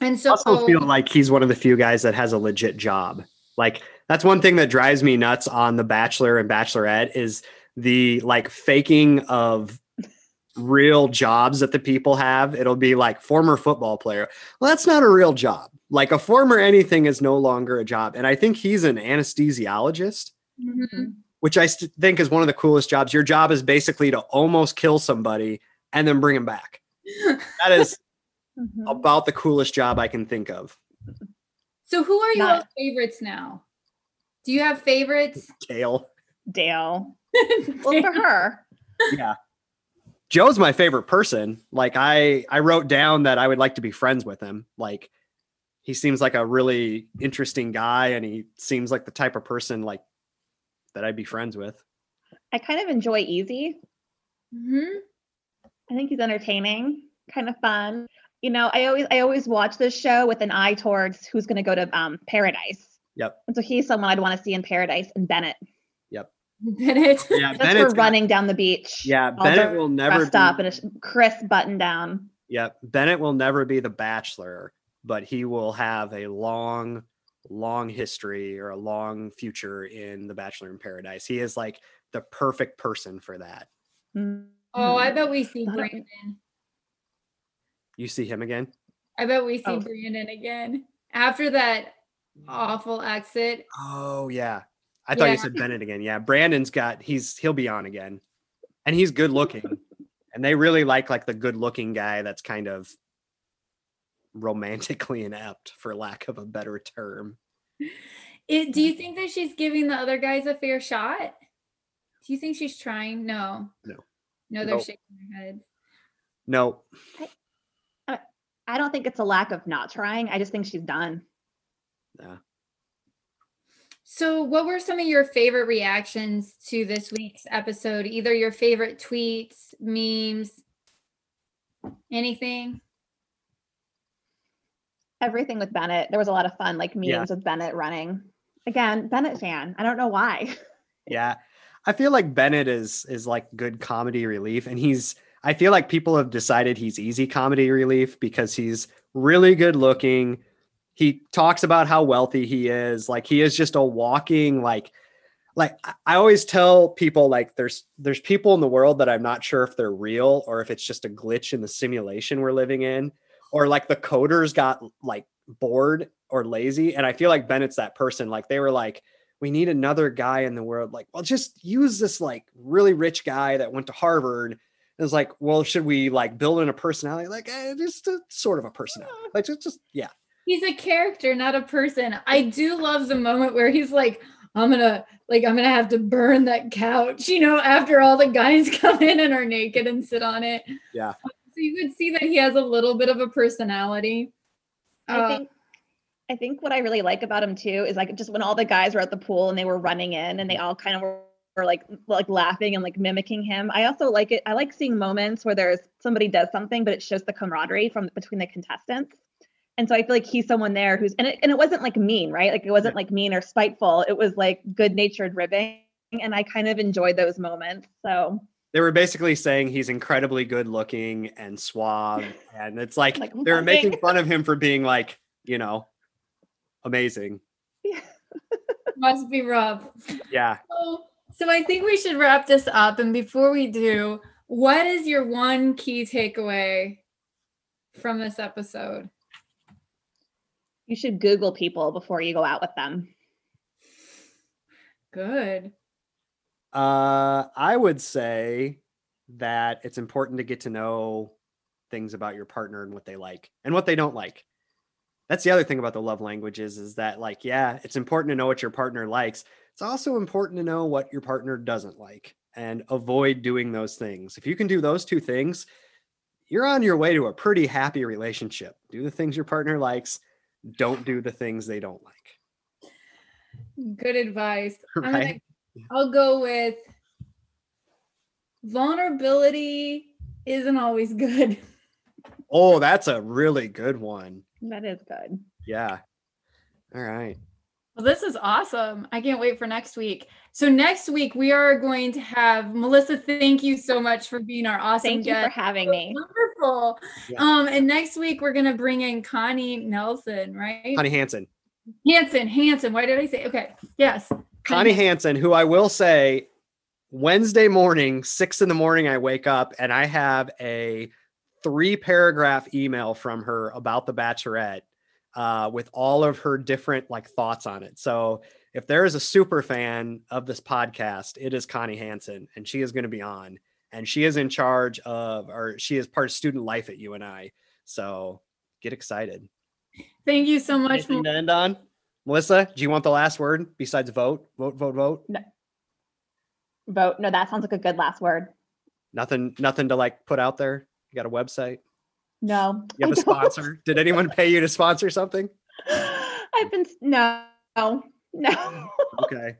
And I so also feel like he's one of the few guys that has a legit job. Like that's one thing that drives me nuts on The Bachelor and Bachelorette is the like faking of real jobs that the people have. It'll be like former football player. Well, that's not a real job. Like a former anything is no longer a job. And I think he's an anesthesiologist, Mhm. which I st- think is one of the coolest jobs. Your job is basically to almost kill somebody and then bring him back. <laughs> That is Mhm. about the coolest job I can think of. So who are your Not- favorites now? Do you have favorites? Kale. Dale. <laughs> Well, for her. yeah joe's my favorite person like i i wrote down that i would like to be friends with him like he seems like a really interesting guy and he seems like the type of person like that i'd be friends with I kind of enjoy Eazy. Mhm. I think he's entertaining, kind of fun. You know, I always I always watch this show with an eye towards who's going to go to um, Paradise. Yep. And so he's someone I'd want to see in Paradise, and Bennett. Yep. Bennett. yeah Just Bennett's for got- running down the beach. yeah all bennett will never stop up be, in a crisp button down. yeah bennett will never be the bachelor but he will have a long long history or a long future in the bachelor in paradise he is like the perfect person for that Oh, I bet we see Brandon. You see him again I bet we see Oh. Brandon again after that awful exit. Oh yeah. I thought you said Bennett again. Yeah. Brandon's got he's he'll be on again. And he's good looking. <laughs> and they really like like the good looking guy that's kind of romantically inept for lack of a better term. It, do you think that she's giving the other guys a fair shot? Do you think she's trying? No. No. No, they're No. shaking their heads. No. I don't think it's a lack of not trying. I just think she's done. Yeah. So, what were some of your favorite reactions to this week's episode? Either your favorite tweets, memes, anything? Everything with Bennett. There was a lot of fun, like memes Yeah. with Bennett running. Again, Bennett fan. I don't know why. <laughs> Yeah. I feel like Bennett is is like good comedy relief and he's I feel like people have decided he's easy comedy relief because he's really good looking. He talks about how wealthy he is. Like he is just a walking like like I always tell people like there's there's people in the world that I'm not sure if they're real or if it's just a glitch in the simulation we're living in or like the coders got like bored or lazy and I feel like Bennett's that person like they were like we need another guy in the world like well just use this like really rich guy that went to Harvard it's like well should we like build in a personality like eh, just a, sort of a personality like just just yeah he's a character not a person I do love the moment where he's like I'm gonna like I'm gonna have to burn that couch, you know, after all the guys <laughs> come in and are naked and sit on it. Yeah. So you could see that he has a little bit of a personality. I Uh, think I think what I really like about him too is like just when all the guys were at the pool and they were running in and they all kind of were, were like like laughing and like mimicking him. I also like it. I like seeing moments where there's somebody does something, but it shows the camaraderie from between the contestants. And so I feel like he's someone there who's and it and it wasn't like mean, right? Like it wasn't like mean or spiteful. It was like good natured ribbing. And I kind of enjoyed those moments. So they were basically saying he's incredibly good looking and suave and it's like, Like, they were making fun of him for being like you know amazing <laughs> Yeah. must be rough. yeah So, so I think we should wrap this up. And before we do, what is your one key takeaway from this episode? you should Google people before you go out with them. Good. uh i would say that it's important to get to know things about your partner and what they like and what they don't like that's the other thing about the love languages is that like yeah it's important to know what your partner likes it's also important to know what your partner doesn't like and avoid doing those things if you can do those two things you're on your way to a pretty happy relationship do the things your partner likes don't do the things they don't like Good advice. <laughs> I'm gonna- Right. I'll go with vulnerability isn't always good. <laughs> oh that's a really good one That is good. yeah all right Well, this is awesome. I can't wait for next week. So next week we are going to have Melissa. Thank you so much for being our awesome Thank you guest. for having me. Wonderful. Yeah. Um, and next week we're gonna bring in Connie Nelson, right? connie hansen Hanson, Hanson. Why did I say? Okay, yes. Connie Hansen, who I will say, Wednesday morning, six in the morning, I wake up and I have a three paragraph email from her about the Bachelorette uh, with all of her different like thoughts on it. So if there is a super fan of this podcast, it is Connie Hansen, and she is going to be on, and she is in charge of, or she is part of student life at UNI. So get excited. Thank you so much. Anything to end on? Melissa, do you want the last word besides vote? Vote, vote, vote. Vote. No, that sounds like a good last word. Nothing, nothing to like put out there. You got a website? No. You have I a sponsor? Did anyone pay you to sponsor something? <laughs> I've been no, no. Okay.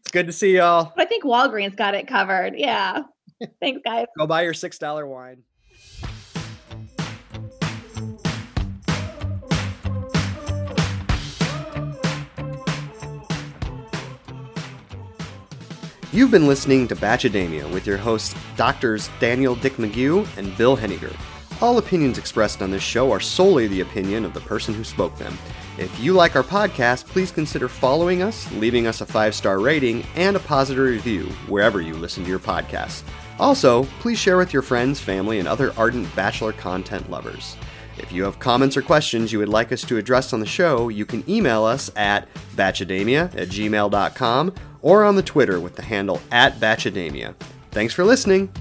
It's good to see y'all. But I think Walgreens got it covered. Yeah. <laughs> Thanks, guys. Go buy your six dollar wine. You've been listening to Batchademia with your hosts, Doctors Danielle Dick McGeough and Bill Henninger. All opinions expressed on this show are solely the opinion of the person who spoke them. If you like our podcast, please consider following us, leaving us a five star rating, and a positive review wherever you listen to your podcasts. Also, please share with your friends, family, and other ardent Bachelor content lovers. If you have comments or questions you would like us to address on the show, you can email us at batchademia at gmail.com or on the Twitter with the handle at batchademia. Thanks for listening.